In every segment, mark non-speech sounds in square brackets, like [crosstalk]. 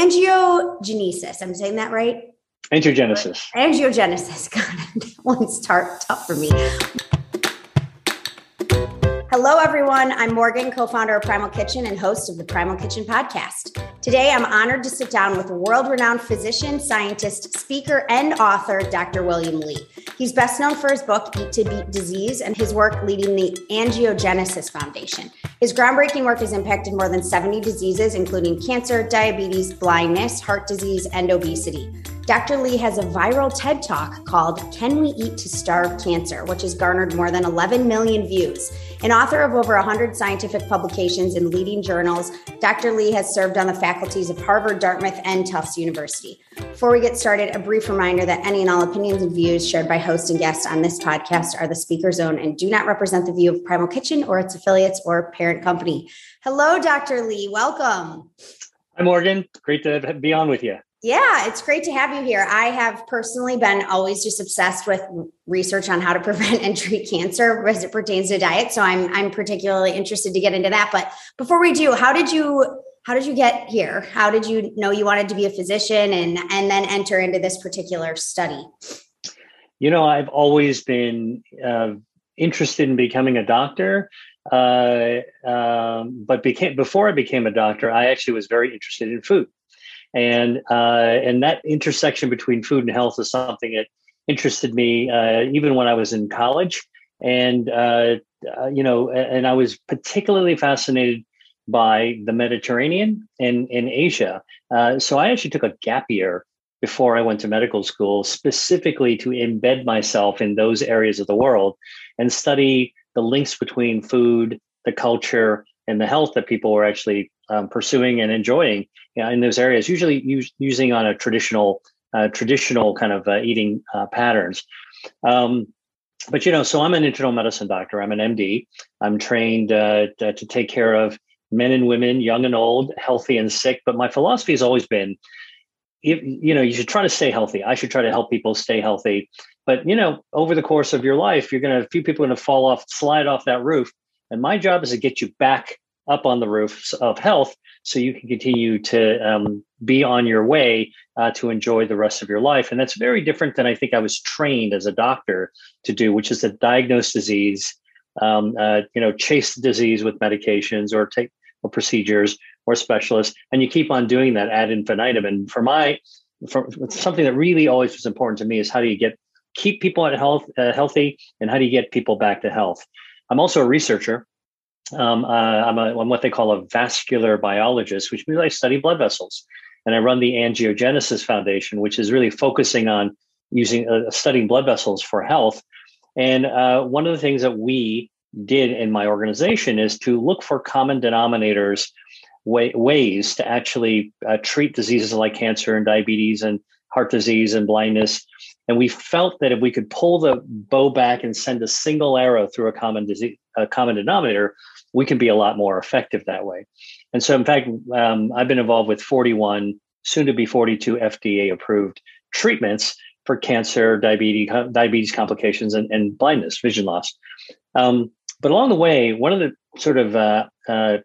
angiogenesis. I'm saying that right? Angiogenesis. Angiogenesis. [laughs] God, that one's tough for me. Hello, everyone. I'm Morgan, co founder of Primal Kitchen and host of the Primal Kitchen podcast. Today, I'm honored to sit down with world renowned physician, scientist, speaker, and author, Dr. William Li. He's best known for his book, Eat to Beat Disease, and his work leading the Angiogenesis Foundation. His groundbreaking work has impacted more than 70 diseases, including cancer, diabetes, blindness, heart disease, and obesity. Dr. Li has a viral TED talk called Can We Eat to Starve Cancer, which has garnered more than 11 million views. An author of over 100 scientific publications in leading journals, Dr. Li has served on the faculties of Harvard, Dartmouth, and Tufts University. Before we get started, a brief reminder that any and all opinions and views shared by host and guest on this podcast are the speaker's own and do not represent the view of Primal Kitchen or its affiliates or parent company. Hello, Dr. Li. Welcome. Hi, Morgan. Great to be on with you. Yeah, it's great to have you here. I have personally been always just obsessed with research on how to [laughs] prevent and treat cancer as it pertains to diet. So I'm I'm particularly interested to get into that. But before we do, how did you how did you get here? How did you know you wanted to be a physician and and then enter into this particular study? You know, I've always been uh, interested in becoming a doctor. Uh, um, but became before I became a doctor, I actually was very interested in food and uh, and that intersection between food and health is something that interested me uh, even when I was in college, and uh, uh you know, and I was particularly fascinated by the Mediterranean and in Asia. Uh, so I actually took a gap year before I went to medical school, specifically to embed myself in those areas of the world and study the links between food, the culture, and the health that people were actually um, pursuing and enjoying you know, in those areas, usually use, using on a traditional uh, traditional kind of uh, eating uh, patterns. Um, but you know, so I'm an internal medicine doctor. I'm an MD. I'm trained uh, to, to take care of men and women, young and old, healthy and sick. But my philosophy has always been, if, you know, you should try to stay healthy. I should try to help people stay healthy. But you know, over the course of your life, you're going to a few people going to fall off, slide off that roof. And my job is to get you back up on the roofs of health so you can continue to um, be on your way uh, to enjoy the rest of your life. And that's very different than I think I was trained as a doctor to do, which is to diagnose disease, um, uh, you know, chase the disease with medications or take or procedures or specialists. And you keep on doing that ad infinitum. And for my, for something that really always was important to me is how do you get keep people at health uh, healthy and how do you get people back to health? I'm also a researcher um, uh, I'm, a, I'm what they call a vascular biologist, which means I study blood vessels. And I run the Angiogenesis Foundation, which is really focusing on using uh, studying blood vessels for health. And uh, one of the things that we did in my organization is to look for common denominators, way, ways to actually uh, treat diseases like cancer and diabetes and heart disease and blindness. And we felt that if we could pull the bow back and send a single arrow through a common disease, a common denominator, we can be a lot more effective that way. And so, in fact, um, I've been involved with 41, soon to be 42 FDA approved treatments for cancer, diabetes, diabetes complications, and, and blindness, vision loss. Um, but along the way, one of the sort of uh, uh,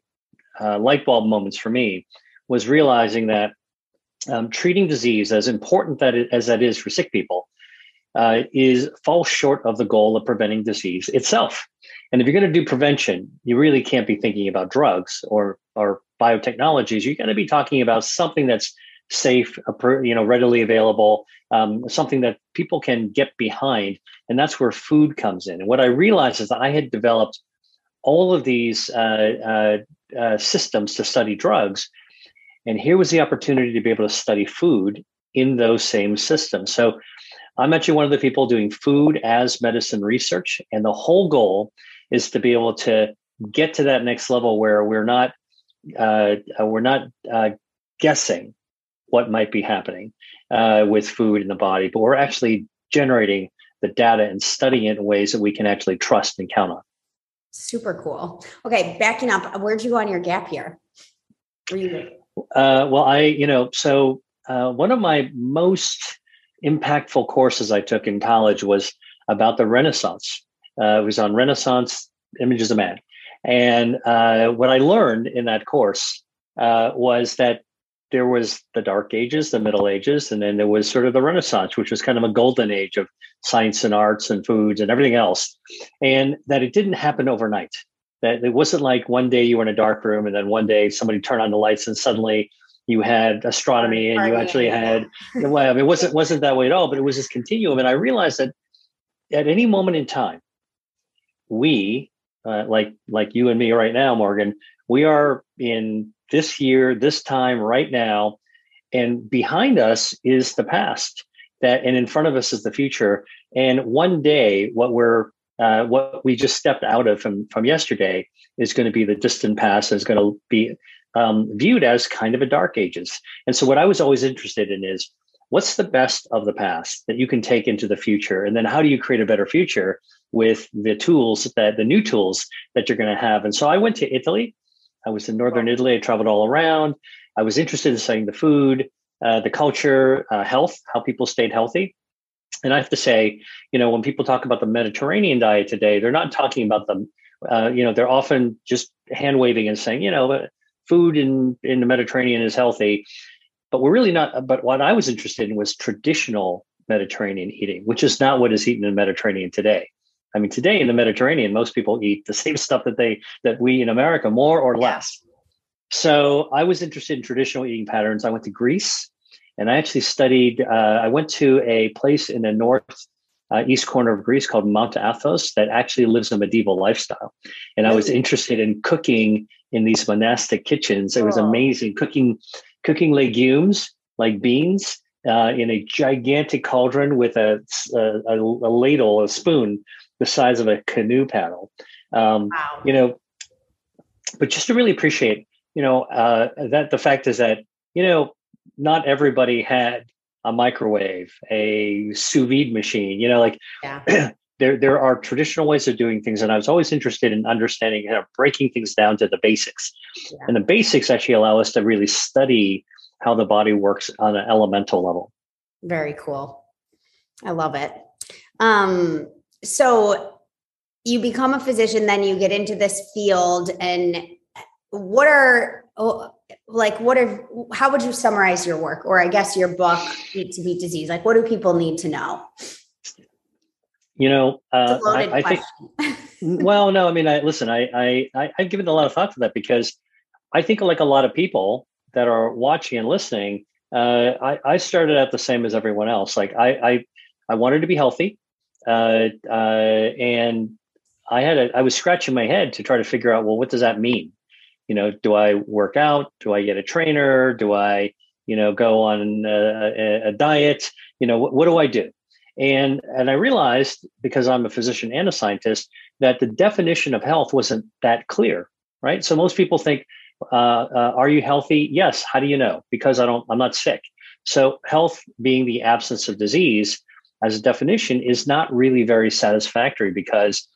uh, light bulb moments for me was realizing that um, treating disease, as important that it, as that is for sick people, uh, is falls short of the goal of preventing disease itself. And if you're going to do prevention, you really can't be thinking about drugs or or biotechnologies. You're going to be talking about something that's safe, you know, readily available, um, something that people can get behind, and that's where food comes in. And what I realized is that I had developed all of these uh, uh, uh, systems to study drugs, and here was the opportunity to be able to study food in those same systems. So I'm actually one of the people doing food as medicine research, and the whole goal is to be able to get to that next level where we're not uh, uh, we're not uh, guessing what might be happening uh, with food in the body, but we're actually generating the data and studying it in ways that we can actually trust and count on. Super cool. Okay, backing up, where'd you go on your gap year? You? Uh, well, I, you know, so uh, one of my most impactful courses I took in college was about the Renaissance uh, it was on Renaissance images of man. And uh, what I learned in that course uh, was that there was the dark ages the middle ages and then there was sort of the renaissance which was kind of a golden age of science and arts and foods and everything else and that it didn't happen overnight. That it wasn't like one day you were in a dark room and then one day somebody turned on the lights and suddenly you had astronomy and you actually had well it wasn't wasn't that way at all but it was this continuum. And i realized that at any moment in time we uh, like like you and me right now morgan we are in this year, this time, right now. And behind us is the past that, and in front of us is the future. And one day, what we're uh, what we just stepped out of from from yesterday is going to be the distant past. Is going to be um, viewed as kind of a dark ages. And so, what I was always interested in is what's the best of the past that you can take into the future, and then how do you create a better future with the tools that the new tools that you're going to have. And so, I went to Italy I was in northern Italy. I traveled all around. I was interested in studying the food, uh, the culture, uh, health, how people stayed healthy. And I have to say, you know, when people talk about the Mediterranean diet today, they're not talking about the, uh, you know, they're often just hand waving and saying, you know, food in in the Mediterranean is healthy, but we're really not. But what I was interested in was traditional Mediterranean eating, which is not what is eaten in the Mediterranean today. I mean, today in the Mediterranean, most people eat the [laughs] same stuff that they that we in America, more or less. So I was interested in traditional eating patterns. I went to Greece, and I actually studied. Uh, I went to a place in the north uh, east corner of Greece called Mount Athos that actually lives a medieval lifestyle, and I was interested in cooking in these monastic kitchens. It was amazing cooking cooking legumes like beans uh, in a gigantic cauldron with a, a, a, ladle, a spoon the size of a canoe paddle. Um, wow. You know, but just to really appreciate, you know, uh, that the fact is that you know not everybody had a microwave, a sous vide machine. You know, like yeah. [clears throat] there there are traditional ways of doing things, and I was always interested in understanding, you know, breaking things down to the basics. Yeah. And the basics actually allow us to really study how the body works on an elemental level. Very cool. I love it. Um, so you become a physician, then you get into this field, and what are oh, like what are how would you summarize your work, or I guess your book, Eat to Beat Disease? Like, what do people need to know? You know, uh, I, I think. [laughs] well, no, I mean, I listen. I, I I I've given a lot of thought to that because I think, like a lot of people that are watching and listening, uh, I, I started out the same as everyone else. Like I, I, I wanted to be healthy. Uh, uh, and I had a, I was scratching my head to try to figure out, well, what does that mean? You know, do I work out? Do I get a trainer? Do I, you know, go on a, a diet? You know, what, what do I do? And and I realized because I'm a physician and a scientist that the definition of health wasn't that clear, right? So most people think, uh, uh, "Are you healthy?" Yes. How do you know? Because I don't. I'm not sick. So health being the absence of disease as a definition is not really very satisfactory because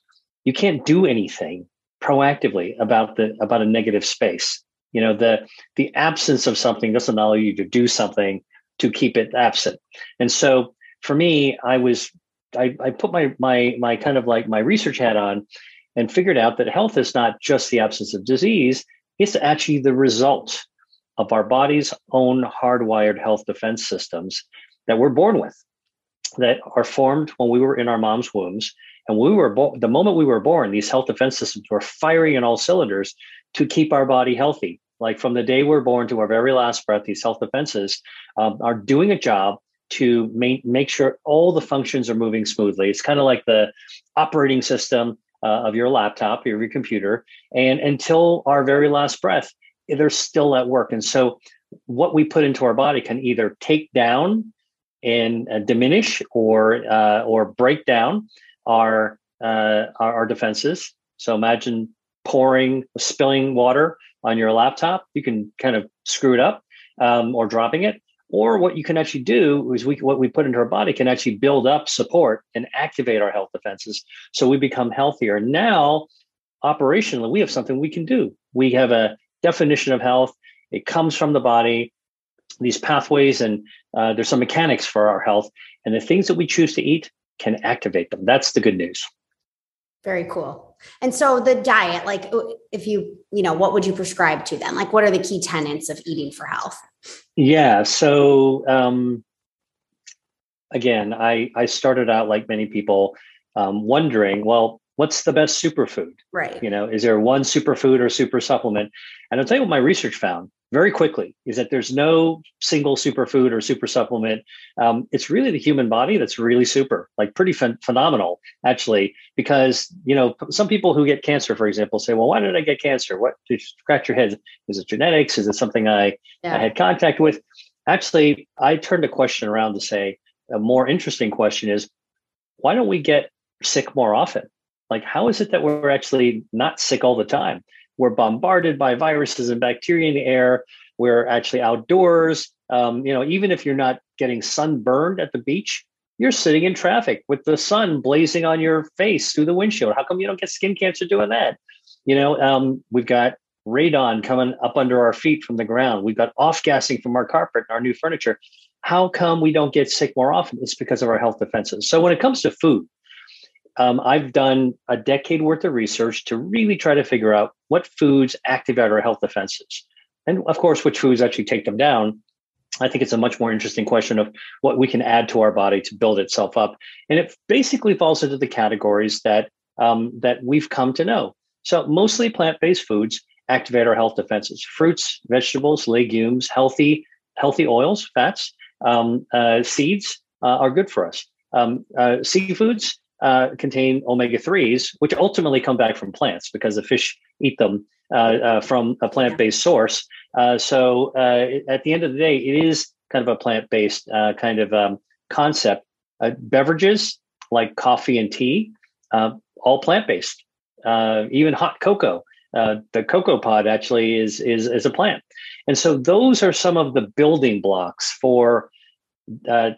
you can't do anything proactively about the about a negative space. You know the the absence of something doesn't allow you to do something to keep it absent. And so for me i was i, I put my my my kind of like my research hat on and figured out that health is not just the absence of disease it's actually the result of our body's own hardwired health defense systems that we're born with that are formed when we were in our mom's wombs. And we were bo- the moment we were born, these health defense systems were firing in all cylinders to keep our body healthy. Like from the day we're born to our very last breath, these health defenses um, are doing a job to make, make sure all the functions are moving smoothly. It's kind of like the operating system uh, of your laptop, your, your computer. And until our very last breath, they're still at work. And so what we put into our body can either take down and uh, diminish or uh, or break down our, uh, our, our defenses. So imagine pouring spilling water on your laptop. You can kind of screw it up um, or dropping it. Or what you can actually do is we what we put into our body can actually build up support and activate our health defenses, so we become healthier. Now, operationally, we have something we can do. We have a definition of health. It comes from the body these pathways and uh, there's some mechanics for our health and the things that we choose to eat can activate them that's the good news very cool And so the diet, like if you, you know, what would you prescribe to them? Like what are the key tenets of eating for health? Yeah. So um again, I I started out like many people um, wondering, well, what's the best superfood? Right. You know, is there one superfood or super supplement? And I'll tell you what my research found very quickly is that there's no single superfood or super supplement. Um, it's really the human body that's really super, like pretty ph- phenomenal, actually. Because you know, some people who get cancer, for example, say, "Well, why did I get cancer? What?" You scratch your head. Is it genetics? Is it something I, yeah. I had contact with? Actually, I turned the question around to say a more interesting question is, why don't we get sick more often? Like, how is it that we're actually not sick all the time? We're bombarded by viruses and bacteria in the air. We're actually outdoors. Um, you know, even if you're not getting sunburned at the beach, you're sitting in traffic with the sun blazing on your face through the windshield. How come you don't get skin cancer doing that? You know, um, we've got radon coming up under our feet from the ground. We've got off gassing from our carpet and our new furniture. How come we don't get sick more often? It's because of our health defenses. So when it comes to food, um, I've done a decade worth of research to really try to figure out what foods activate our health defenses. And of course, which foods actually take them down. I think it's a much more interesting question of what we can add to our body to build itself up. And it basically falls into the categories that um, that we've come to know. So mostly plant-based foods activate our health defenses. Fruits, vegetables, legumes, healthy, healthy oils, fats, um, uh, seeds uh, are good for us. Um, uh, seafoods uh, contain omega 3s, which ultimately come back from plants because the fish eat them uh, uh, from a plant based source. Uh, so uh, at the end of the day, it is kind of a plant based uh, kind of um, concept. beverages like coffee and tea, all plant based. even hot cocoa, the cocoa pod actually is, is is a plant, and so those are some of the building blocks for uh,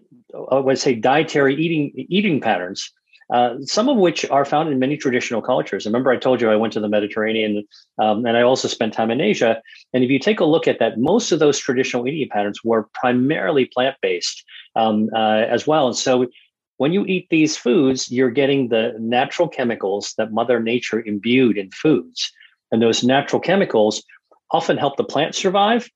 I would say dietary eating eating patterns uh, some of which are found in many traditional cultures. Remember, I told you I went to the Mediterranean um, and I also spent time in Asia. And if you take a look at that, most of those traditional eating patterns were primarily plant based um, uh, as well. And so when you eat these foods, you're getting the natural chemicals that Mother Nature imbued in foods. And those natural chemicals often help the plant survive.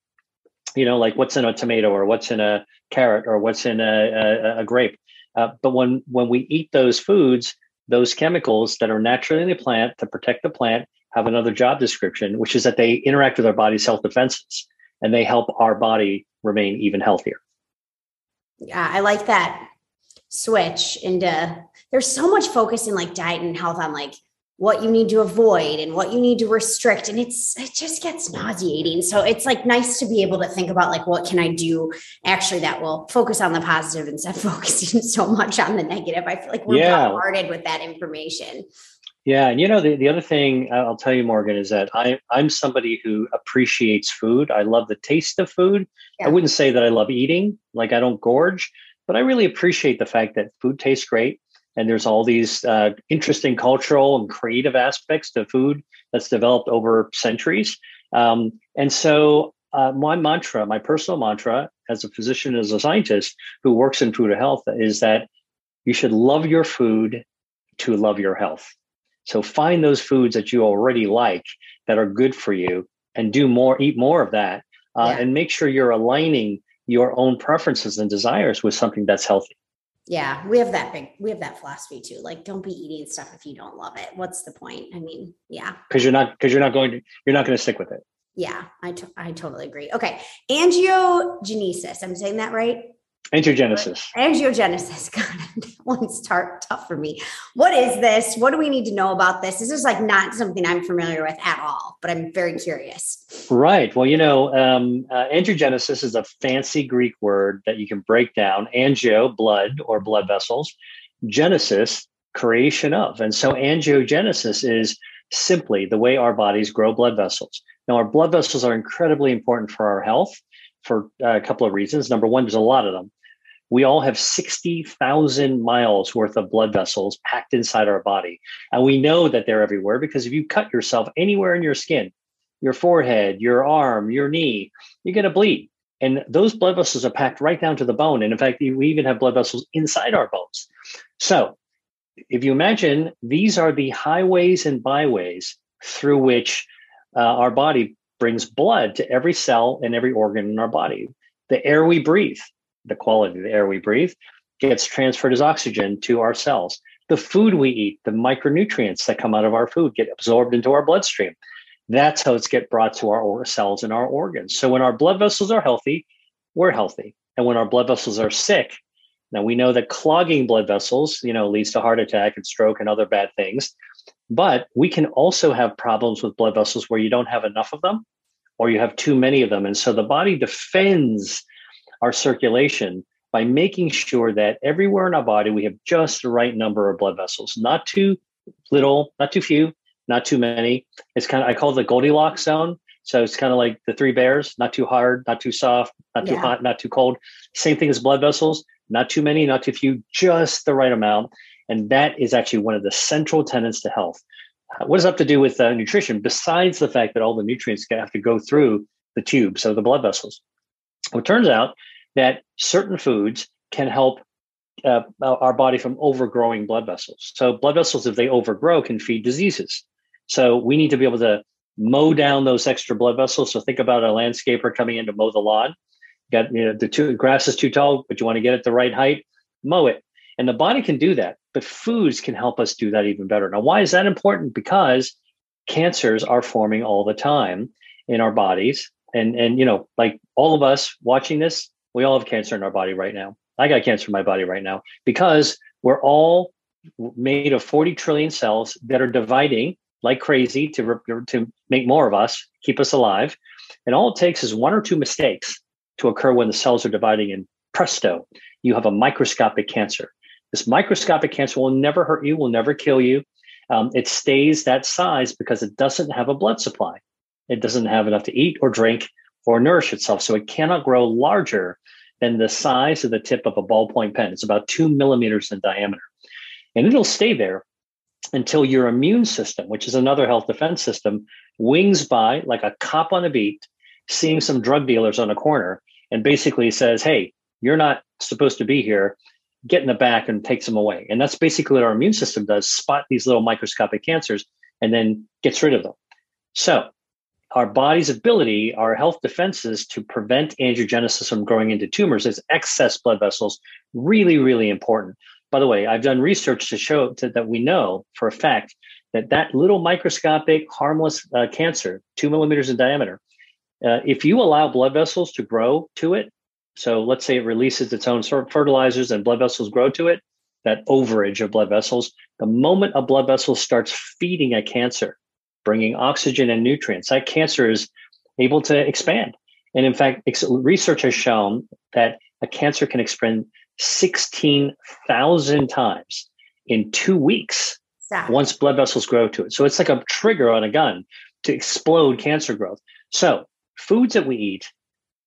You know, like what's in a tomato or what's in a carrot or what's in a, a, a grape uh, but when when we eat those foods, those chemicals that are naturally in the plant to protect the plant have another job description, which is that they interact with our body's health defenses and they help our body remain even healthier. Yeah, I like that switch into there's so much focus in like diet and health on like what you need to avoid and what you need to restrict. And it's it just gets nauseating. So it's like nice to be able to think about like what can i do actually that will focus on the positive instead of [laughs] focusing so much on the negative. I feel like we're yeah. bombarded with that information. Yeah and you know the, the other thing i'll tell you morgan is that I, i'm somebody who appreciates food. I love the taste of food. Yeah. i wouldn't say that i love eating like i don't gorge but i really appreciate the fact that food tastes great and there's all these uh, interesting cultural and creative aspects to food that's developed over centuries. Um, and so, uh, my mantra, my personal mantra as a physician, as a scientist who works in food and health, is that you should love your food to love your health. So, find those foods that you already like that are good for you and do more, eat more of that, uh, yeah. and make sure you're aligning your own preferences and desires with something that's healthy. Yeah, we have that big we have that philosophy too. Like don't be eating stuff if you don't love it. What's the point? I mean, yeah. Cuz you're not cuz you're not going to you're not going to stick with it. Yeah, I, I totally agree. Okay. Angiogenesis. I'm saying that right? Angiogenesis. Angiogenesis. [laughs] God, that one's tar- tough for me. What is this? What do we need to know about this? This is like not something I'm familiar with at all, but I'm very curious. Right. Well, you know, um, uh, angiogenesis is a fancy Greek word that you can break down. Angio, blood or blood vessels. Genesis, creation of. And so angiogenesis is simply the way our bodies grow blood vessels. Now, our blood vessels are incredibly important for our health for a couple of reasons. Number one, there's a lot of them we all have 60,000 miles worth of blood vessels packed inside our body. And we know that they're everywhere because if you cut yourself anywhere in your skin, your forehead, your arm, your knee, you're going to bleed. And those blood vessels are packed right down to the bone. And in fact, we even have blood vessels inside our bones. So if you imagine these are the highways and byways through which uh, our body brings blood to every cell and every organ in our body. The air we breathe, the quality of the air we breathe, gets transferred as oxygen to our cells. The food we eat, the micronutrients that come out of our food get absorbed into our bloodstream. That's how it's get brought to our cells and our organs. So when our blood vessels are healthy, we're healthy. And when our blood vessels are sick, now we know that clogging blood vessels, you know, leads to heart attack and stroke and other bad things. But we can also have problems with blood vessels where you don't have enough of them or you have too many of them. And so the body defends our circulation by making sure that everywhere in our body we have just the right number of blood vessels, not too little, not too few, not too many. It's kind of I call it the Goldilocks zone. So it's kind of like the three bears, not too hard, not too soft, not too yeah. hot, not too cold. Same thing as blood vessels, not too many, not too few, just the right amount. And that is actually one of the central tenets to health. What does it have to do with uh, nutrition besides the fact that all the nutrients have to go through the tubes of the blood vessels? Well, it turns out that certain foods can help uh, our body from overgrowing blood vessels. So, blood vessels, if they overgrow, can feed diseases. So, we need to be able to mow down those extra blood vessels. So, think about a landscaper coming in to mow the lawn. You got you know the two, grass is too tall, but you want to get it the right height. Mow it, and the body can do that. But foods can help us do that even better. Now, why is that important? Because cancers are forming all the time in our bodies, and and you know, like all of us watching this, we all have cancer in our body right now. I got cancer in my body right now because we're all made of 40 trillion cells that are dividing like crazy to, to make more of us, keep us alive. And all it takes is one or two mistakes to occur when the cells are dividing, and presto, you have a microscopic cancer. This microscopic cancer will never hurt you, will never kill you. Um, it stays that size because it doesn't have a blood supply. It doesn't have enough to eat or drink or nourish itself. So it cannot grow larger than the size of the tip of a ballpoint pen. It's about two millimeters in diameter. And it'll stay there until your immune system, which is another health defense system, wings by like a cop on a beat, seeing some drug dealers on a corner and basically says, Hey, you're not supposed to be here. Get in the back and takes them away. And that's basically what our immune system does spot these little microscopic cancers and then gets rid of them. So our body's ability, our health defenses to prevent angiogenesis from growing into tumors is excess blood vessels, really, really important. By the way, I've done research to show to, that we know for a fact that that little microscopic, harmless uh, cancer, two millimeters in diameter, uh, if you allow blood vessels to grow to it, so let's say it releases its own fertilizers and blood vessels grow to it, that overage of blood vessels, the moment a blood vessel starts feeding a cancer, bringing oxygen and nutrients, that cancer is able to expand. And in fact, research has shown that a cancer can expand 16,000 times in two weeks Stop. once blood vessels grow to it. So it's like a trigger on a gun to explode cancer growth. So foods that we eat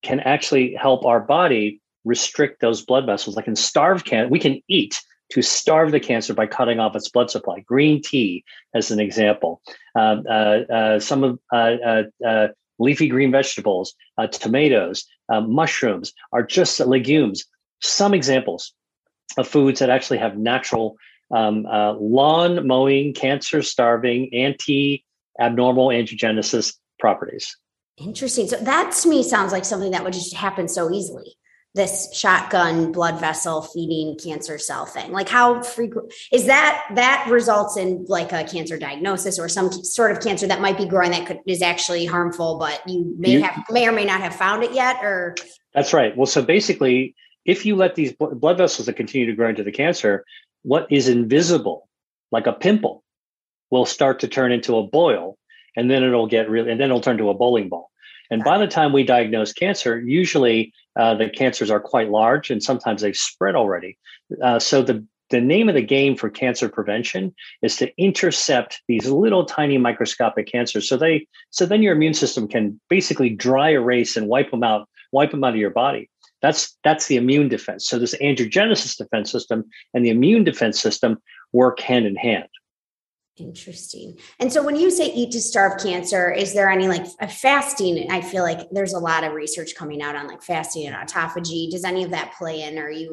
can actually help our body restrict those blood vessels. Like in starve can we can eat to starve the cancer by cutting off its blood supply. Green tea, as an example, um, uh, uh, some of uh, uh, uh leafy green vegetables, tomatoes, mushrooms are just legumes. Some examples of foods that actually have natural um, lawn mowing, cancer starving, anti abnormal angiogenesis properties. Interesting. So that to me sounds like something that would just happen so easily. This shotgun blood vessel feeding cancer cell thing. Like how frequent is that that results in like a cancer diagnosis or some sort of cancer that might be growing that could is actually harmful but you may you, have may or may not have found it yet or? That's right. Well so basically if you let these blood vessels that continue to grow into the cancer what is invisible like a pimple will start to turn into a boil and then it'll get really and then it'll turn to a bowling ball and by the time we diagnose cancer, usually uh, the cancers are quite large and sometimes they spread already. Uh, so the the name of the game for cancer prevention is to intercept these little tiny microscopic cancers. So they so then your immune system can basically dry erase and wipe them out, wipe them out of your body. That's that's the immune defense. So this angiogenesis defense system and the immune defense system work hand in hand. Interesting. And so when you say eat to starve cancer, is there any like a fasting? I feel like there's a lot of research coming out on like fasting and autophagy. Does any of that play in? Are you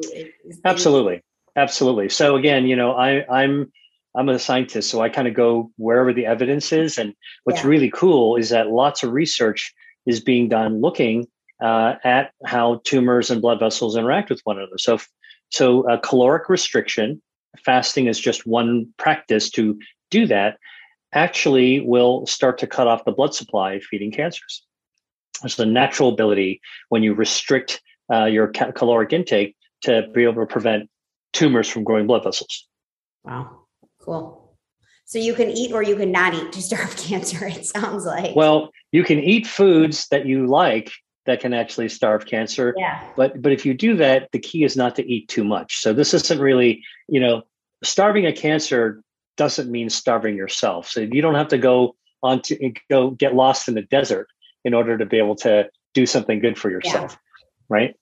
absolutely? Absolutely. So again, you know, I, I'm I'm a scientist, so I kind of go wherever the evidence is. And what's yeah. really cool is that lots of research is being done looking uh, at how tumors and blood vessels interact with one another. So, so uh, caloric restriction, fasting is just one practice to do that. Actually, will start to cut off the blood supply feeding cancers. There's a natural ability when you restrict uh, your ca- caloric intake to be able to prevent tumors from growing blood vessels. Wow, cool. So you can eat or you can not eat to starve [laughs] cancer. It sounds like. Well, you can eat foods that you like that can actually starve cancer. Yeah. But but if you do that, the key is not to eat too much. So this isn't really, you know, starving a cancer doesn't mean starving yourself. So you don't have to go on to go get lost in the desert in order to be able to do something good for yourself. Yeah. Right?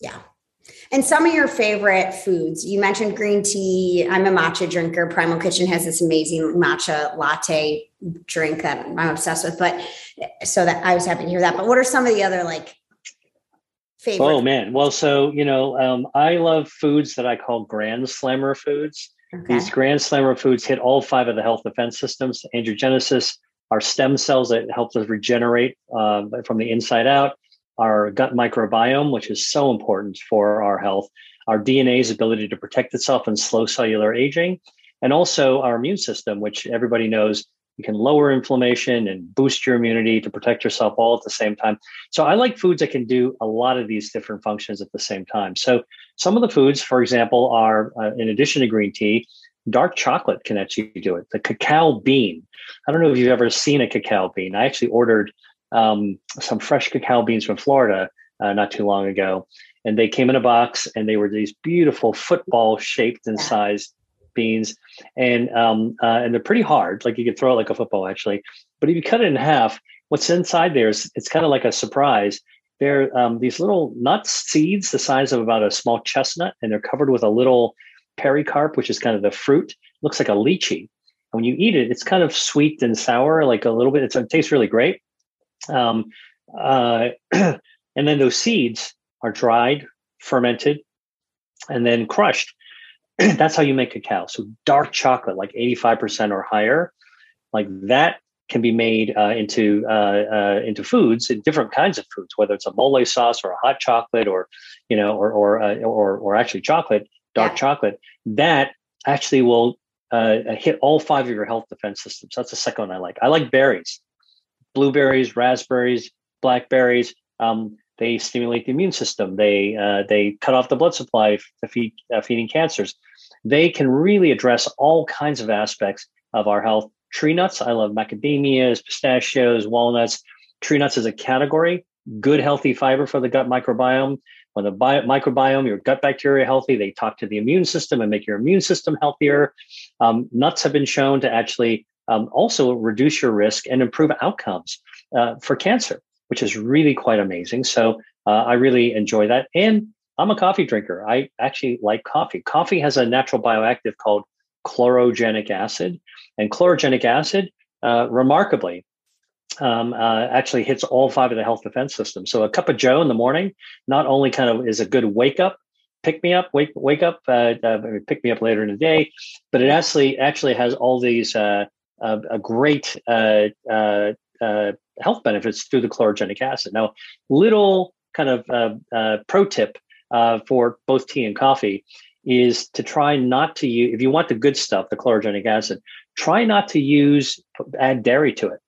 Yeah. And some of your favorite foods, you mentioned green tea. I'm a matcha drinker. Primal Kitchen has this amazing matcha latte drink that I'm obsessed with. But so that I was happy to hear that. But what are some of the other like favorite? Oh man. Well, so you know, um, I love foods that I call grand slammer foods. Okay. These grand slammer foods hit all five of the health defense systems, angiogenesis, our stem cells that help us regenerate uh, from the inside out, our gut microbiome, which is so important for our health, our DNA's ability to protect itself and slow cellular aging, and also our immune system, which everybody knows you can lower inflammation and boost your immunity to protect yourself all at the same time. So I like foods that can do a lot of these different functions at the same time. So some of the foods, for example, are uh, in addition to green tea, dark chocolate can actually do it. The cacao bean. I don't know if you've ever seen a cacao bean. I actually ordered um, some fresh cacao beans from Florida uh, not too long ago, and they came in a box, and they were these beautiful football shaped and sized beans, and um, uh, and they're pretty hard. Like you could throw it like a football, actually. But if you cut it in half, what's inside there is it's kind of like a surprise. They're um, these little nut seeds the size of about a small chestnut, and they're covered with a little pericarp, which is kind of the fruit. It looks like a lychee. And when you eat it, it's kind of sweet and sour, like a little bit. It's, it tastes really great. Um, uh, [clears throat] and then those seeds are dried, fermented, and then crushed. [clears throat] That's how you make cacao. So dark chocolate, like 85% or higher, like that can be made uh, into uh, uh, into foods, in different kinds of foods, whether it's a mole sauce or a hot chocolate, or you know, or or uh, or, or actually chocolate, dark yeah. chocolate. That actually will uh, hit all five of your health defense systems. That's the second one I like. I like berries blueberries, raspberries, blackberries. Um, they stimulate the immune system. They uh, they cut off the blood supply to feed uh, feeding cancers. They can really address all kinds of aspects of our health. Tree nuts, I love macadamias, pistachios, walnuts. Tree nuts as a category, good healthy fiber for the gut microbiome. When the bio- microbiome, your gut bacteria healthy, they talk to the immune system and make your immune system healthier. Um, nuts have been shown to actually um, also reduce your risk and improve outcomes uh, for cancer, which is really quite amazing. So uh, I really enjoy that. And I'm a coffee drinker. I actually like coffee. Coffee has a natural bioactive called chlorogenic acid, and chlorogenic acid, uh, remarkably, um, uh, actually hits all five of the health defense systems. So a cup of Joe in the morning not only kind of is a good wake up, pick me up, wake wake up, uh, uh, pick me up later in the day, but it actually actually has all these uh, great uh, uh, health benefits through the chlorogenic acid. Now, little kind of pro tip for both tea and coffee is to try not to use if you want the good stuff the chlorogenic acid try not to use add dairy to it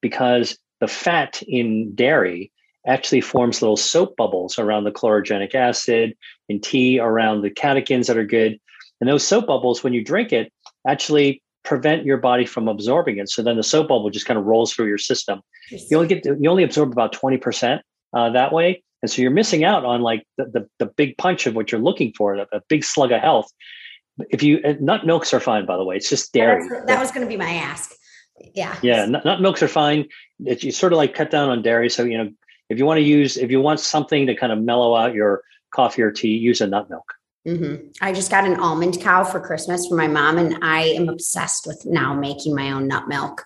because the fat in dairy actually forms little soap bubbles around the chlorogenic acid in tea around the catechins that are good and those soap bubbles when you drink it actually prevent your body from absorbing it. So then the soap bubble just kind of rolls through your system. You only get to, you only absorb about twenty percent uh, that way, and so you're missing out on like the, the, the big punch of what you're looking for, a, a big slug of health. If you nut milks are fine, by the way. It's just dairy. that was going to be my ask. Yeah. Yeah, nut, nut milks are fine. It, you sort of like cut down on dairy. So you know, if you want to use, if you want something to kind of mellow out your coffee or tea, use a nut milk. Mm-hmm. I just got an almond cow for Christmas for my mom, and I am obsessed with now making my own nut milk.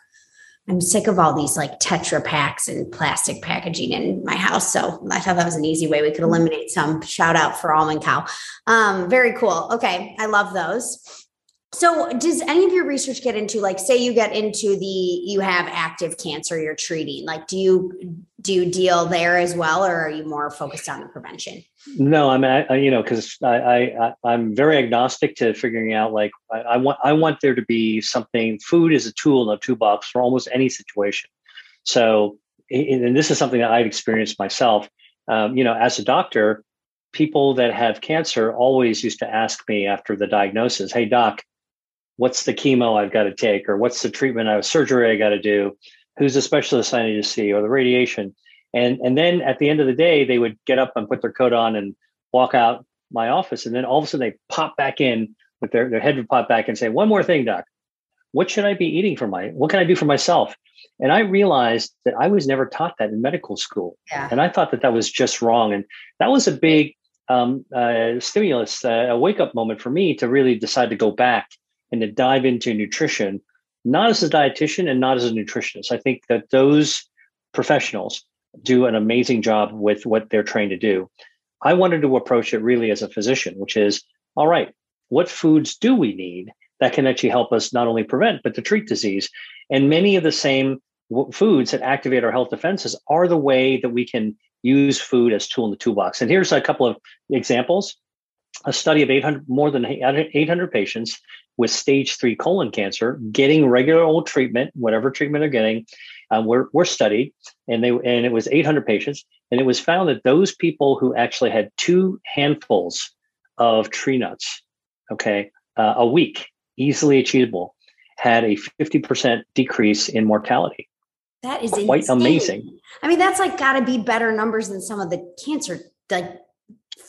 I'm sick of all these like Tetra packs and plastic packaging in my house. So I thought that was an easy way we could eliminate some. Shout out for almond cow. Um, very cool. Okay. I love those. So, does any of your research get into like, say, you get into the you have active cancer you're treating? Like, do you do you deal there as well, or are you more focused on the prevention? No, I'm you know because I, I I'm very agnostic to figuring out like I, I want I want there to be something. Food is a tool in a toolbox for almost any situation. So, and this is something that I've experienced myself. Um, you know, as a doctor, people that have cancer always used to ask me after the diagnosis, "Hey, doc." What's the chemo I've got to take, or what's the treatment I surgery I got to do, who's the specialist I need to see, or the radiation. And and then at the end of the day, they would get up and put their coat on and walk out my office. And then all of a sudden they pop back in with their, their head would pop back and say, One more thing, doc. What should I be eating for my what can I do for myself? And I realized that I was never taught that in medical school. Yeah. And I thought that that was just wrong. And that was a big um, uh, stimulus, uh, a wake up moment for me to really decide to go back and to dive into nutrition, not as a dietitian and not as a nutritionist. I think that those professionals do an amazing job with what they're trained to do. I wanted to approach it really as a physician, which is all right, what foods do we need that can actually help us not only prevent, but to treat disease? And many of the same foods that activate our health defenses are the way that we can use food as tool in the toolbox. And here's a couple of examples. A study of 800, more than 800 patients with stage three colon cancer, getting regular old treatment, whatever treatment they're getting, um, were, were studied, and they and it was 800 patients, and it was found that those people who actually had two handfuls of tree nuts, okay, uh, a week, easily achievable, had a 50% decrease in mortality. That is quite insane. amazing. I mean, that's like got to be better numbers than some of the cancer like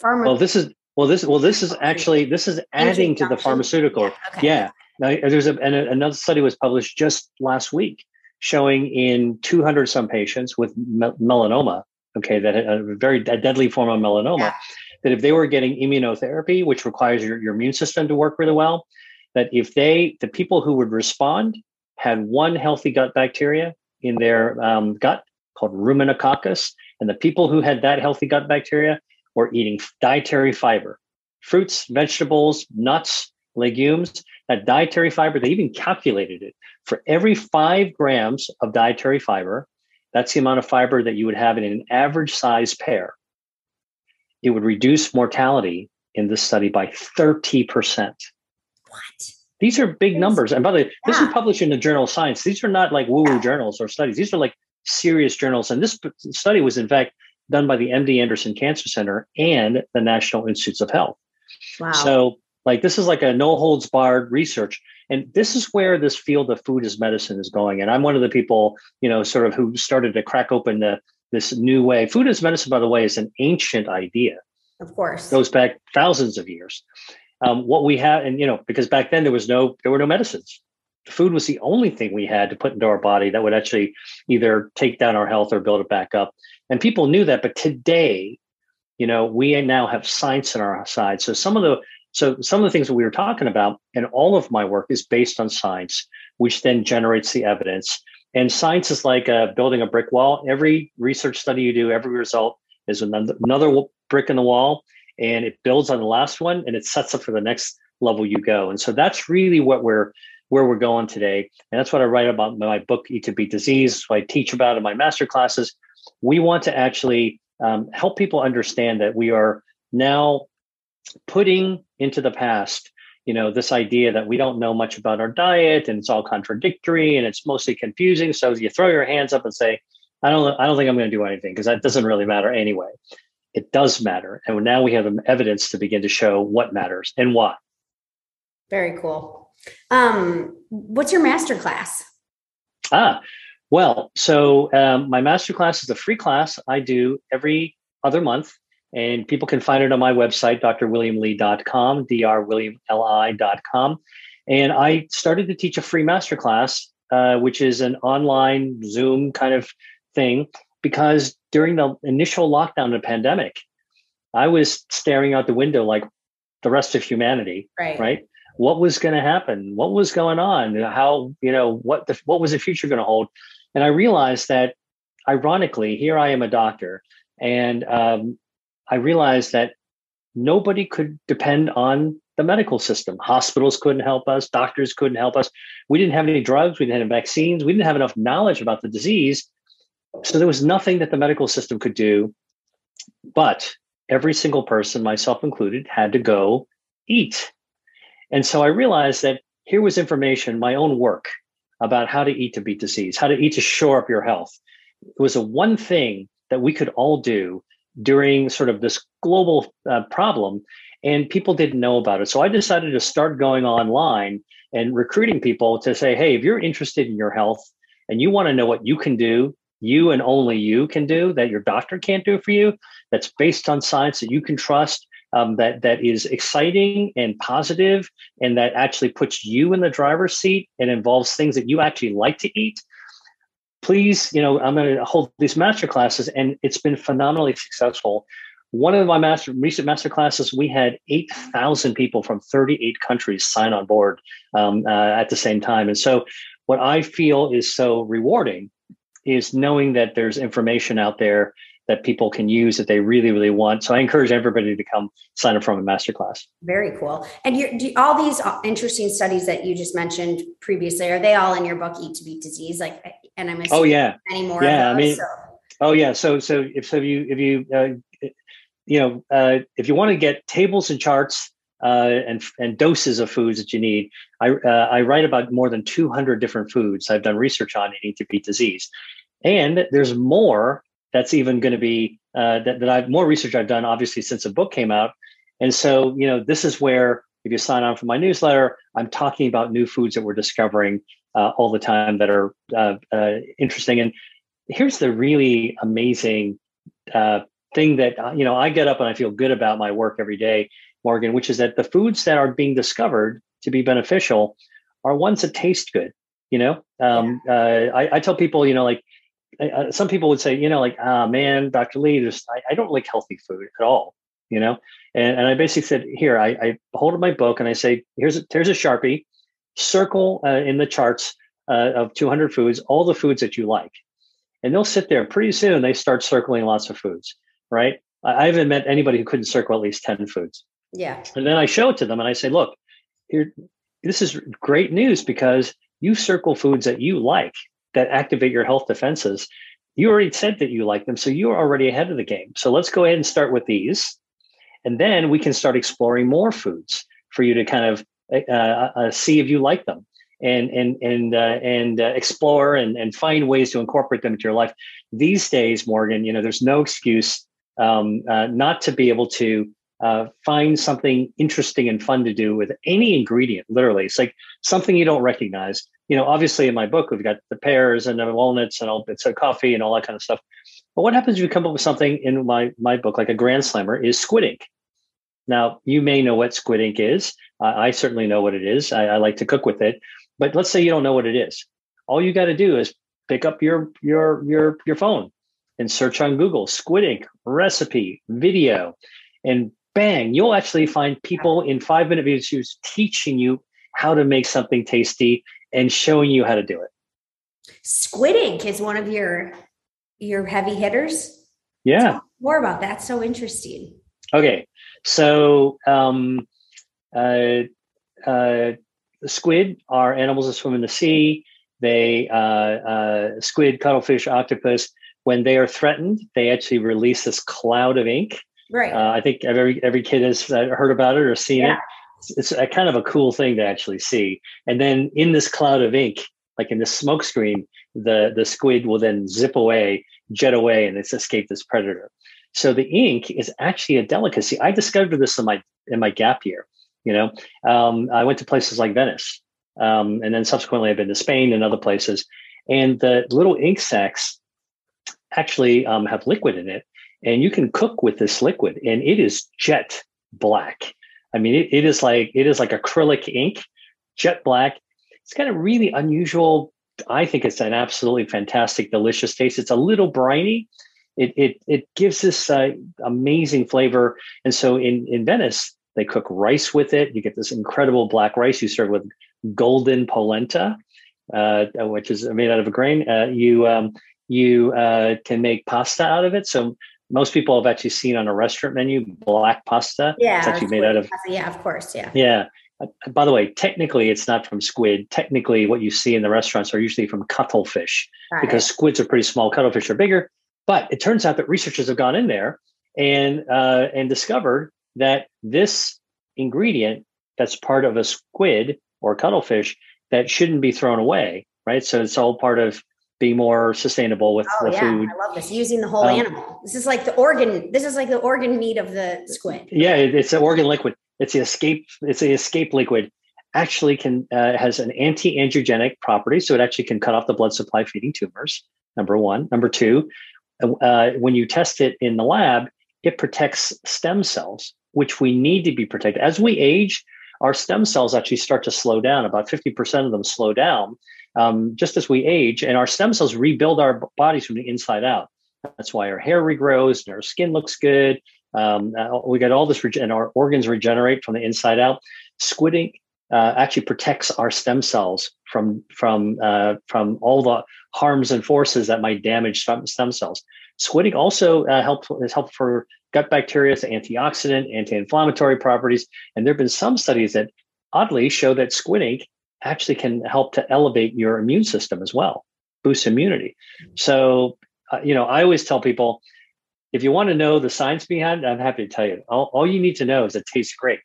pharma. Well, this is well, this well, this is actually this is adding to the pharmaceutical. Yeah. Okay. yeah. Now, there's a, and another study was published just last week showing in 200 some patients with melanoma, okay, that a very a deadly form of melanoma, yeah. that if they were getting immunotherapy, which requires your, your immune system to work really well, that if they the people who would respond had one healthy gut bacteria in their um, gut called ruminococcus, and the people who had that healthy gut bacteria or eating dietary fiber, fruits, vegetables, nuts, legumes. That dietary fiber, they even calculated it. For every five grams of dietary fiber, that's the amount of fiber that you would have in an average size pear. It would reduce mortality in this study by 30%. What? These are big numbers. And by the way, yeah. this is published in the journal of science. These are not like woo woo journals or studies. These are like serious journals. And this study was, in fact, done by the MD Anderson Cancer Center and the National Institutes of Health. Wow. So, like, this is like a no holds barred research. And this is where this field of food as medicine is going. And I'm one of the people, you know, sort of who started to crack open the, this new way. Food as medicine, by the way, is an ancient idea. Of course. It goes back thousands of years. Um, what we have, and, you know, because back then there was no, there were no medicines food was the only thing we had to put into our body that would actually either take down our health or build it back up. And people knew that, but today, you know, we now have science on our side. So some of the so some of the things that we were talking about, and all of my work is based on science, which then generates the evidence. And science is like uh, building a brick wall. Every research study you do, every result is another, another brick in the wall, and it builds on the last one, and it sets up for the next level you go. And so that's really what we're where we're going today. And that's what I write about in my book, Eat to Beat Disease. What I teach about in my master classes. We want to actually um, help people understand that we are now putting into the past you know this idea that we don't know much about our diet and it's all contradictory and it's mostly confusing. So you throw your hands up and say i don't i don't think i'm going to do anything because that doesn't really matter anyway. It does matter. And now we have evidence to begin to show what matters and why. Very cool um what's your master class ah well, so um, my masterclass is a free class I do every other month, and people can find it on my website, drwilliamli.com, drwilliamli.com. And I started to teach a free masterclass, uh, which is an online Zoom kind of thing, because during the initial lockdown of the pandemic, I was staring out the window like the rest of humanity, right? right? What was going to happen, what was going on, how you know what the what was the future going to hold, and I realized that, ironically, here I am a doctor, and um, I realized that nobody could depend on the medical system. Hospitals couldn't help us, doctors couldn't help us. We didn't have any drugs, we didn't have vaccines, we didn't have enough knowledge about the disease. So there was nothing that the medical system could do. But every single person, myself included, had to go eat. And so I realized that here was information, my own work about how to eat to beat disease, how to eat to shore up your health. It was a one thing that we could all do during sort of this global uh, problem and people didn't know about it so i decided to start going online and recruiting people to say hey if you're interested in your health and you want to know what you can do you and only you can do that your doctor can't do for you that's based on science that you can trust um, that that is exciting and positive and that actually puts you in the driver's seat and involves things that you actually like to eat please, you know, I'm going to hold these master classes, and it's been phenomenally successful. One of my master recent master classes, we had 8,000 people from 38 countries sign on board um, uh, at the same time. And so, what I feel is so rewarding is knowing that there's information out there that people can use that they really, really want. So I encourage everybody to come sign up from a masterclass. Very cool. And you do, all these uh, interesting studies that you just mentioned previously, are they all in your book, Eat to Beat Disease? Like, and I'm oh yeah, any more? Yeah, those, I mean, so. oh yeah. So so if so if you if you uh, you know uh, if you want to get tables and charts. Uh, and and doses of foods that you need. I uh, I write about more than 200 different foods I've done research on in Eat to Beat Disease, and there's more that's even going to be uh, that, that I've more research I've done obviously since the book came out. And so, you know, this is where if you sign on for my newsletter, I'm talking about new foods that we're discovering uh, all the time that are uh, uh interesting. And here's the really amazing uh, thing that uh, you know I get up and I feel good about my work every day, Morgan, which is that the foods that are being discovered to be beneficial are ones that taste good. You know, um, I, I tell people, you know, like uh, some people would say, you know, like, ah, man, Dr. Li, just I, I, don't like healthy food at all, you know. And, and I basically said, here, I, I hold up my book and I say, here's a, here's a sharpie, circle uh, in the charts uh, of 200 foods all the foods that you like, and they'll sit there. Pretty soon, they start circling lots of foods, right? I, I haven't met anybody who couldn't circle at least 10 foods. Yeah. And then I show it to them and I say, look, here, this is great news because you circle foods that you like that activate your health defenses, you already said that you like them. So you're already ahead of the game. So let's go ahead and start with these. And then we can start exploring more foods for you to kind of uh, uh, uh see if you like them and and and uh, and uh, explore and, and find ways to incorporate them into your life. These days, Morgan, you know, there's no excuse um, uh, not to be able to uh, find something interesting and fun to do with any ingredient. Literally, it's like something you don't recognize. You know, obviously in my book we've got the pears and the walnuts and all bits of coffee and all that kind of stuff. But what happens if you come up with something in my my book like a grand slammer is squid ink? Now you may know what squid ink is. I certainly know what it is. I, I like to cook with it. But let's say you don't know what it is. All you got to do is pick up your your your your phone and search on Google squid ink recipe video and bang, you'll actually find people in five minute videos teaching you how to make something tasty and showing you how to do it. Squid ink is one of your your heavy hitters. Yeah. Talk more about that. So interesting. Okay. So um uh uh squid are animals that swim in the sea. They uh, uh, squid, cuttlefish, octopus. When they are threatened, they actually release this cloud of ink Right. Uh, I think every every kid has uh, heard about it or seen yeah. it. It's, it's a kind of a cool thing to actually see. And then in this cloud of ink, like in the smoke screen, the the squid will then zip away, jet away, and it's escaped this predator. So the ink is actually a delicacy. I discovered this in my in my gap year. You know, um, I went to places like Venice, um, and then subsequently I've been to Spain and other places. And the little ink sacs actually um, have liquid in it and you can cook with this liquid and it is jet black i mean it, it is like it is like acrylic ink jet black it's got a really unusual i think it's an absolutely fantastic delicious taste it's a little briny it it, it gives this uh, amazing flavor and so in in venice They cook rice with it. You get this incredible black rice. You serve with golden polenta, uh, which is made out of a grain. Uh, you um, you uh, can make pasta out of it. So most people have actually seen on a restaurant menu black pasta. Yeah, it's actually made out of. Yeah, of course. Yeah. Yeah. Uh, by the way, technically, it's not from squid. Technically, what you see in the restaurants are usually from cuttlefish Got because it. squids are pretty small, cuttlefish are bigger. But it turns out that researchers have gone in there and uh, and discovered that this ingredient that's part of a squid or cuttlefish that shouldn't be thrown away, right? So it's all part of being more sustainable with oh, the yeah. food. I love this. Using the whole um, animal. This is like the organ. This is like the organ meat of the squid. Yeah, it's an organ liquid. It's the escape. It's the escape liquid. Actually, can uh, has an anti-angiogenic property, so it actually can cut off the blood supply feeding tumors. Number one. Number two, uh, when you test it in the lab, it protects stem cells, which we need to be protected. As we age, our stem cells actually start to slow down. About 50% of them slow down um, just as we age, and our stem cells rebuild our bodies from the inside out. That's why our hair regrows and our skin looks good. Um, uh, we get all this, and our organs regenerate from the inside out. Squid ink uh, actually protects our stem cells from from uh, from all the harms and forces that might damage stem cells. Squid ink also uh, helpful is helpful for gut bacteria, antioxidant, anti-inflammatory properties, and there have been some studies that oddly show that squid ink actually can help to elevate your immune system as well, boost immunity. So, uh, you know, I always tell people if you want to know the science behind it, I'm happy to tell you. All, all you need to know is it tastes great.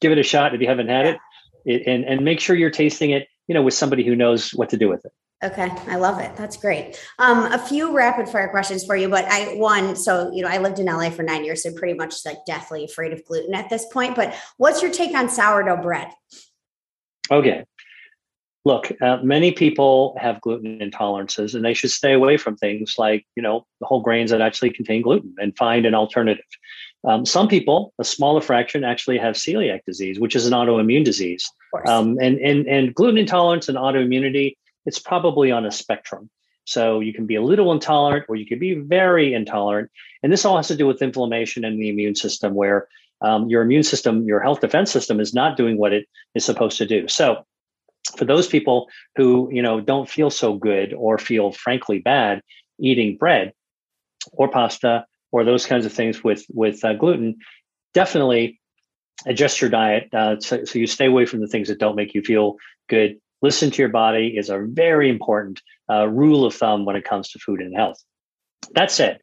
Give it a shot if you haven't had it, it and, and make sure you're tasting it, you know, with somebody who knows what to do with it. Okay, I love it. That's great. Um, a few rapid fire questions for you, but I one, so you know, I lived in LA for nine years, so pretty much like deathly afraid of gluten at this point. But what's your take on sourdough bread? Okay, look, uh, many people have gluten intolerances, and they should stay away from things like you know whole grains that actually contain gluten and find an alternative. Um, some people, a smaller fraction, actually have celiac disease, which is an autoimmune disease. Um, and, and, and gluten intolerance and autoimmunity, it's probably on a spectrum. So you can be a little intolerant or you can be very intolerant. And this all has to do with inflammation in the immune system, where um, your immune system, your health defense system is not doing what it is supposed to do. So for those people who you know don't feel so good or feel frankly bad eating bread or pasta or those kinds of things with with uh, gluten definitely adjust your diet uh, so, so, you stay away from the things that don't make you feel good listen to your body is a very important uh, rule of thumb when it comes to food and health that said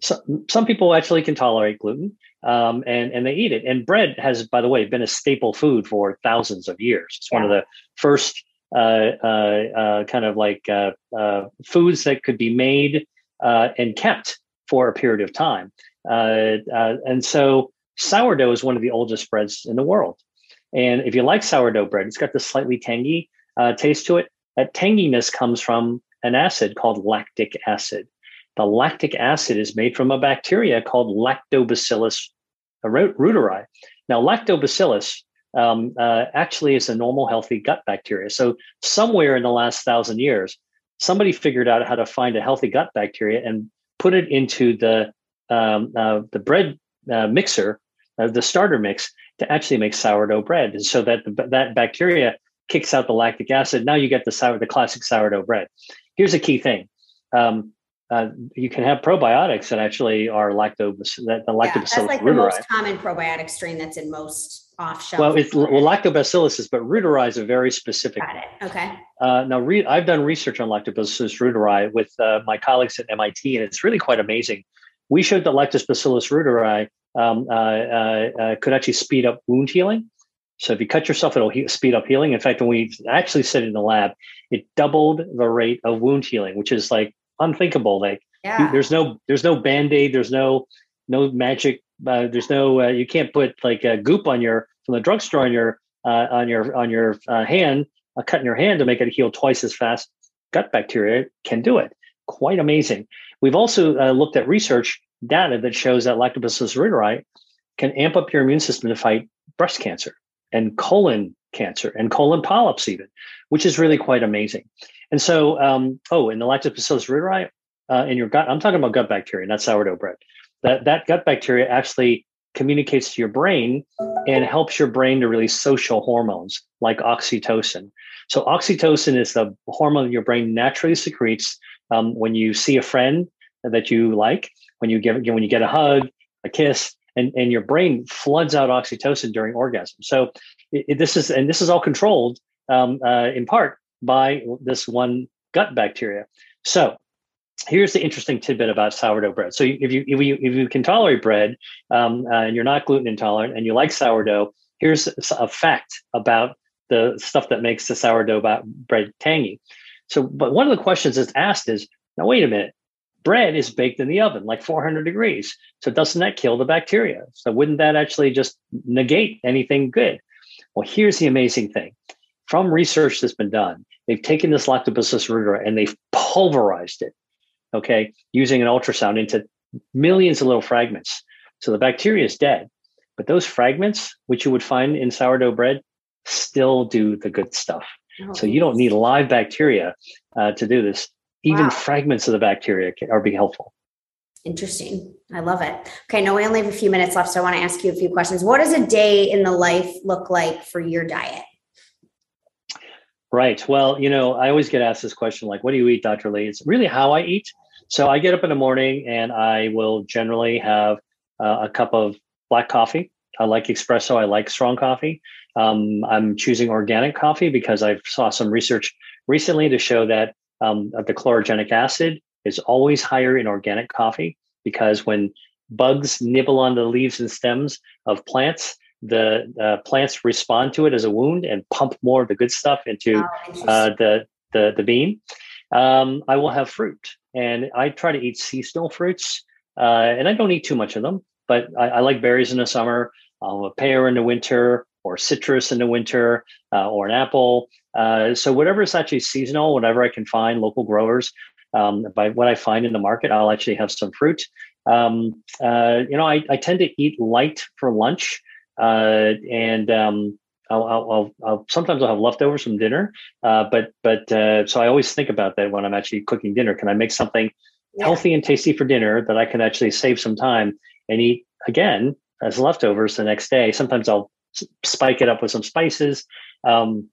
so, some people actually can tolerate gluten um, and and they eat it. And bread has, by the way, been a staple food for thousands of years. It's yeah. one of the first uh, uh, uh, kind of like uh, uh, foods that could be made uh, and kept for a period of time. and so sourdough is one of the oldest breads in the world. And if you like sourdough bread, it's got this slightly tangy taste to it. That tanginess comes from an acid called lactic acid. The lactic acid is made from a bacteria called Lactobacillus reuteri. Now, Lactobacillus um, uh, actually is a normal, healthy gut bacteria. So, somewhere in the last thousand years, somebody figured out how to find a healthy gut bacteria and put it into the um, uh, the bread uh, mixer, uh, the starter mix, to actually make sourdough bread, and so that that bacteria kicks out the lactic acid. Now you get the sour, the classic sourdough bread. Here's a key thing: um, uh, you can have probiotics that actually are lactobacillus. That the lactobacillus yeah, that's like the most common probiotic strain that's in most off shelf. Well, it's well lactobacillus is, but reuteri is a very specific. Got it. Okay. Uh, now, re- I've done research on lactobacillus reuteri with uh, my colleagues at MIT, and it's really quite amazing. We showed that lactobacillus reuteri um, uh, uh, uh, could actually speed up wound healing. So if you cut yourself, it'll he- speed up healing. In fact, when we actually said in the lab, it doubled the rate of wound healing, which is like unthinkable. Like yeah. there's no there's no band aid. There's no no magic. Uh, there's no uh, you can't put like a goop on your from the drugstore on your uh, on your on your uh, hand, a cut in your hand to make it heal twice as fast. Gut bacteria can do it. Quite amazing. We've also uh, looked at research data that shows that Lactobacillus reuteri can amp up your immune system to fight breast cancer and colon cancer and colon polyps even, which is really quite amazing. And so, um, oh, in the Lactobacillus reuteri uh, in your gut, I'm talking about gut bacteria, not sourdough bread. That that gut bacteria actually communicates to your brain and helps your brain to release social hormones like oxytocin. So, oxytocin is the hormone your brain naturally secretes um, when you see a friend that you like, when you give when you get a hug, a kiss, and, and your brain floods out oxytocin during orgasm. So, it, it, this is and this is all controlled um, uh, in part by this one gut bacteria. So, here's the interesting tidbit about sourdough bread. So if you if you if you can tolerate bread um, uh, and you're not gluten intolerant and you like sourdough, here's a fact about the stuff that makes the sourdough bread tangy. So, but one of the questions that's asked is, now wait a minute, bread is baked in the oven like 400 degrees. So doesn't that kill the bacteria? So wouldn't that actually just negate anything good? Well, here's the amazing thing. From research that's been done, they've taken this lactobacillus reuteri and they've pulverized it okay, using an ultrasound into millions of little fragments. So the bacteria is dead, but those fragments, which you would find in sourdough bread, still do the good stuff. Oh, so you don't need live bacteria uh, to do this. Even wow. fragments of the bacteria are be helpful. Interesting. I love it. Okay, no, we only have a few minutes left, so I want to ask you a few questions. What does a day in the life look like for your diet? Right. Well, you know, I always get asked this question like, what do you eat, Dr. Li? It's really how I eat. So I get up in the morning and I will generally have uh, a cup of black coffee. I like espresso. I like strong coffee. Um, I'm choosing organic coffee because I saw some research recently to show that um, the chlorogenic acid is always higher in organic coffee because when bugs nibble on the leaves and stems of plants, the uh, plants respond to it as a wound and pump more of the good stuff into oh, uh, the, the the bean. Um, I will have fruit, and I try to eat seasonal fruits, uh, and I don't eat too much of them. But I, I like berries in the summer, um, a pear in the winter, or citrus in the winter, uh, or an apple. Uh, so whatever is actually seasonal, whatever I can find, local growers. Um, by what I find in the market, I'll actually have some fruit. Um, uh, you know, I, I, tend to eat light for lunch. Uh, and um, I'll, I'll, I'll, sometimes I'll have leftovers from dinner, uh, but but uh, so I always think about that when I'm actually cooking dinner. Can I make something healthy and tasty for dinner that I can actually save some time and eat again as leftovers the next day? Sometimes I'll spike it up with some spices, um,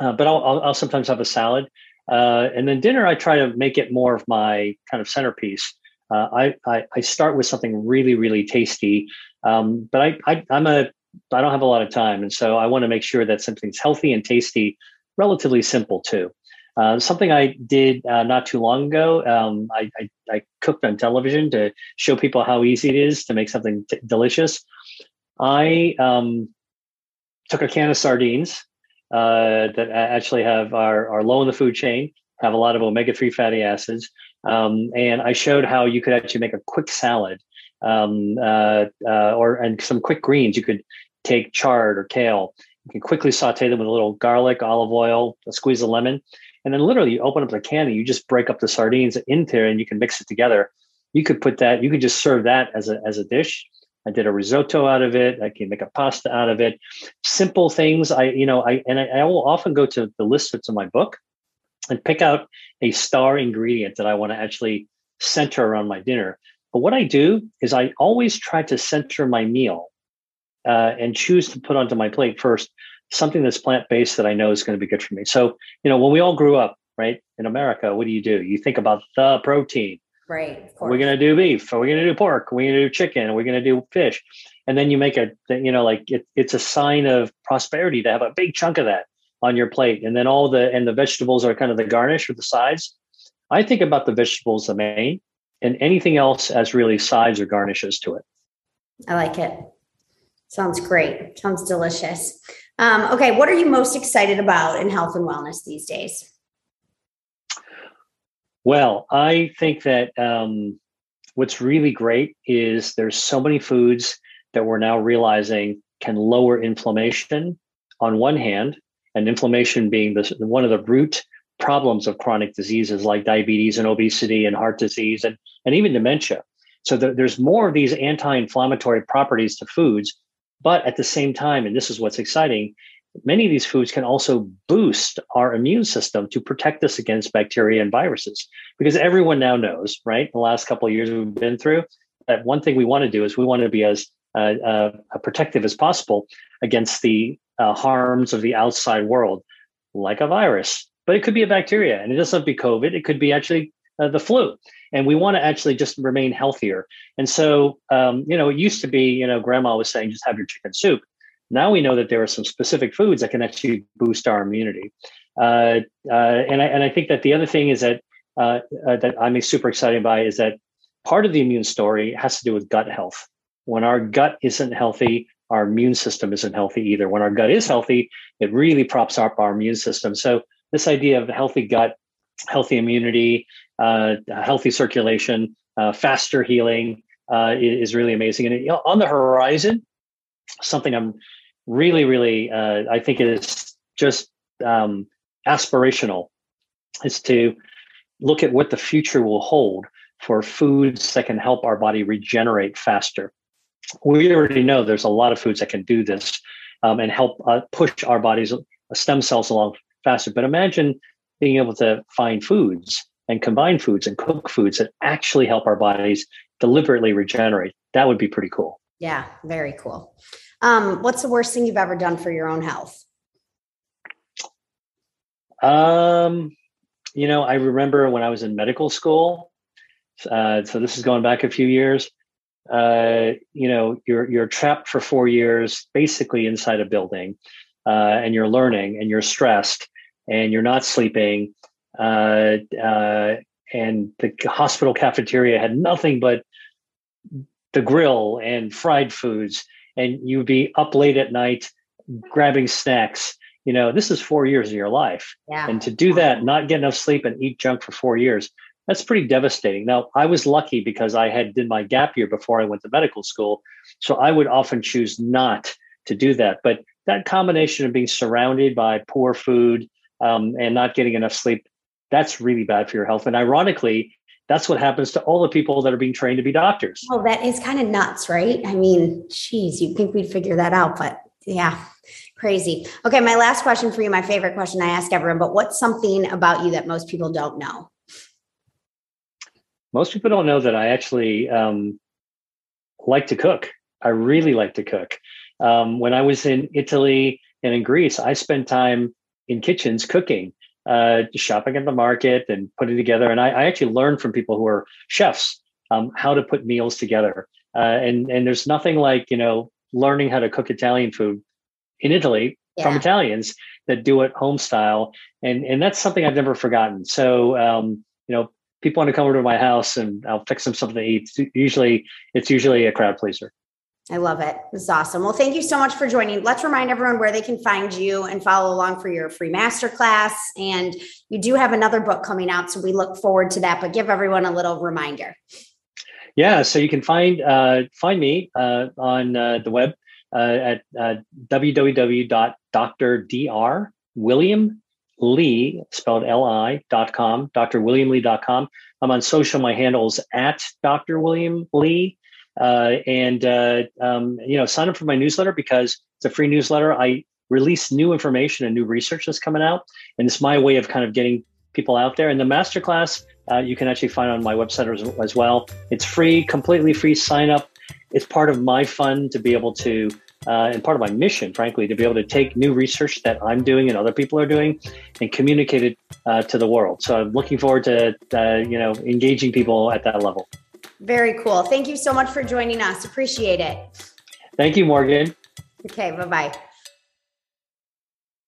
uh, but I'll, I'll, I'll sometimes have a salad, uh, and then dinner I try to make it more of my kind of centerpiece. Uh, I, I, I start with something really really tasty, um, but I, I I'm a I don't have a lot of time, and so I want to make sure that something's healthy and tasty, relatively simple too. Uh, something I did uh, not too long ago. Um, I, I, I, cooked on television to show people how easy it is to make something t- delicious. I um, took a can of sardines uh, that actually have are, are low in the food chain, have a lot of omega three fatty acids, um, and I showed how you could actually make a quick salad um, uh, uh, or and some quick greens. You could take chard or kale. You can quickly saute them with a little garlic, olive oil, a squeeze of lemon, and then literally you open up the can and you just break up the sardines into there and you can mix it together. You could put that. You could just serve that as a as a dish. I did a risotto out of it. I can make a pasta out of it. Simple things. I you know I and I, I will often go to the list that's in my book and pick out a star ingredient that I want to actually center around my dinner. But what I do is I always try to center my meal uh, and choose to put onto my plate first something that's plant based that I know is going to be good for me. So, you know, when we all grew up, right, in America, what do you do? You think about the protein. Right. Are we going to do beef? Are we going to do pork? Are we going to do chicken? Are we going to do fish? And then you make a, you know, like it, it's a sign of prosperity to have a big chunk of that on your plate. And then all the, and the vegetables are kind of the garnish or the sides. I think about the vegetables the main and anything else as really sides or garnishes to it. I like it. Sounds great. Sounds delicious. Um, okay, what are you most excited about in health and wellness these days? Well, I think that um, what's really great is there's so many foods that we're now realizing can lower inflammation on one hand, and inflammation being one of the root problems of chronic diseases like diabetes and obesity and heart disease and, and even dementia. So the, there's more of these anti-inflammatory properties to foods but at the same time, and this is what's exciting, many of these foods can also boost our immune system to protect us against bacteria and viruses. Because everyone now knows, right? The last couple of years we've been through, that one thing we want to do is we want to be as uh, uh, protective as possible against the uh, harms of the outside world, like a virus. But it could be a bacteria, and it doesn't have to be COVID. It could be actually uh, the flu. And we want to actually just remain healthier. And so, um, you know, it used to be, you know, grandma was saying, just have your chicken soup. Now we know that there are some specific foods that can actually boost our immunity. Uh, uh, and, I, and I think that the other thing is that uh, uh, that I'm super excited by is that part of the immune story has to do with gut health. When our gut isn't healthy, our immune system isn't healthy either. When our gut is healthy, it really props up our immune system. So this idea of healthy gut, healthy immunity, uh, healthy circulation, uh, faster healing uh, is really amazing. And on the horizon, something I'm really, really, uh, I think is just um, aspirational is to look at what the future will hold for foods that can help our body regenerate faster. We already know there's a lot of foods that can do this um, and help uh, push our body's stem cells along faster. But imagine being able to find foods and combine foods and cook foods that actually help our bodies deliberately regenerate. That would be pretty cool. Yeah, very cool. Um, what's the worst thing you've ever done for your own health? Um, you know, I remember when I was in medical school. Uh, so this is going back a few years. Uh, you know, you're you're trapped for four years, basically inside a building, uh, and you're learning, and you're stressed, and you're not sleeping, uh, uh, and the hospital cafeteria had nothing but the grill and fried foods, and you'd be up late at night grabbing snacks. You know, this is four years of your life, yeah. and to do that, not get enough sleep, and eat junk for four years, that's pretty devastating. Now, I was lucky because I had did my gap year before I went to medical school, so I would often choose not to do that. But that combination of being surrounded by poor food um, and not getting enough sleep that's really bad for your health. And ironically, that's what happens to all the people that are being trained to be doctors. Oh, that is kind of nuts, right? I mean, geez, you think we'd figure that out, but yeah, crazy. Okay, my last question for you, my favorite question I ask everyone, but what's something about you that most people don't know? Most people don't know that I actually um, like to cook. I really like to cook. Um, when I was in Italy and in Greece, I spent time in kitchens cooking uh, shopping at the market and putting together. And I, I actually learned from people who are chefs um, how to put meals together. Uh, and and there's nothing like you know learning how to cook Italian food in Italy yeah. from Italians that do it home style. And and that's something I've never forgotten. So um, you know people want to come over to my house and I'll fix them something to eat. Usually it's usually a crowd pleaser. I love it. This is awesome. Well, thank you so much for joining. Let's remind everyone where they can find you and follow along for your free masterclass. And you do have another book coming out, so we look forward to that. But give everyone a little reminder. Yeah, so you can find uh, find me uh, on uh, the web uh, at uh, www.drdwilliamlee, spelled L-I, dot com, drwilliamli.com. I'm on social. My handle is at Dr. William Li. Uh, and uh, um, you know, sign up for my newsletter because it's a free newsletter. I release new information and new research that's coming out, and it's my way of kind of getting people out there. And the masterclass uh, you can actually find on my website as, as, well. It's free, completely free. Sign up. It's part of my fun to be able to. Uh, and part of my mission, frankly, to be able to take new research that I'm doing and other people are doing, and communicate it uh, to the world. So I'm looking forward to uh, you know engaging people at that level. Very cool. Thank you so much for joining us. Appreciate it. Thank you, Morgan. Okay, bye bye.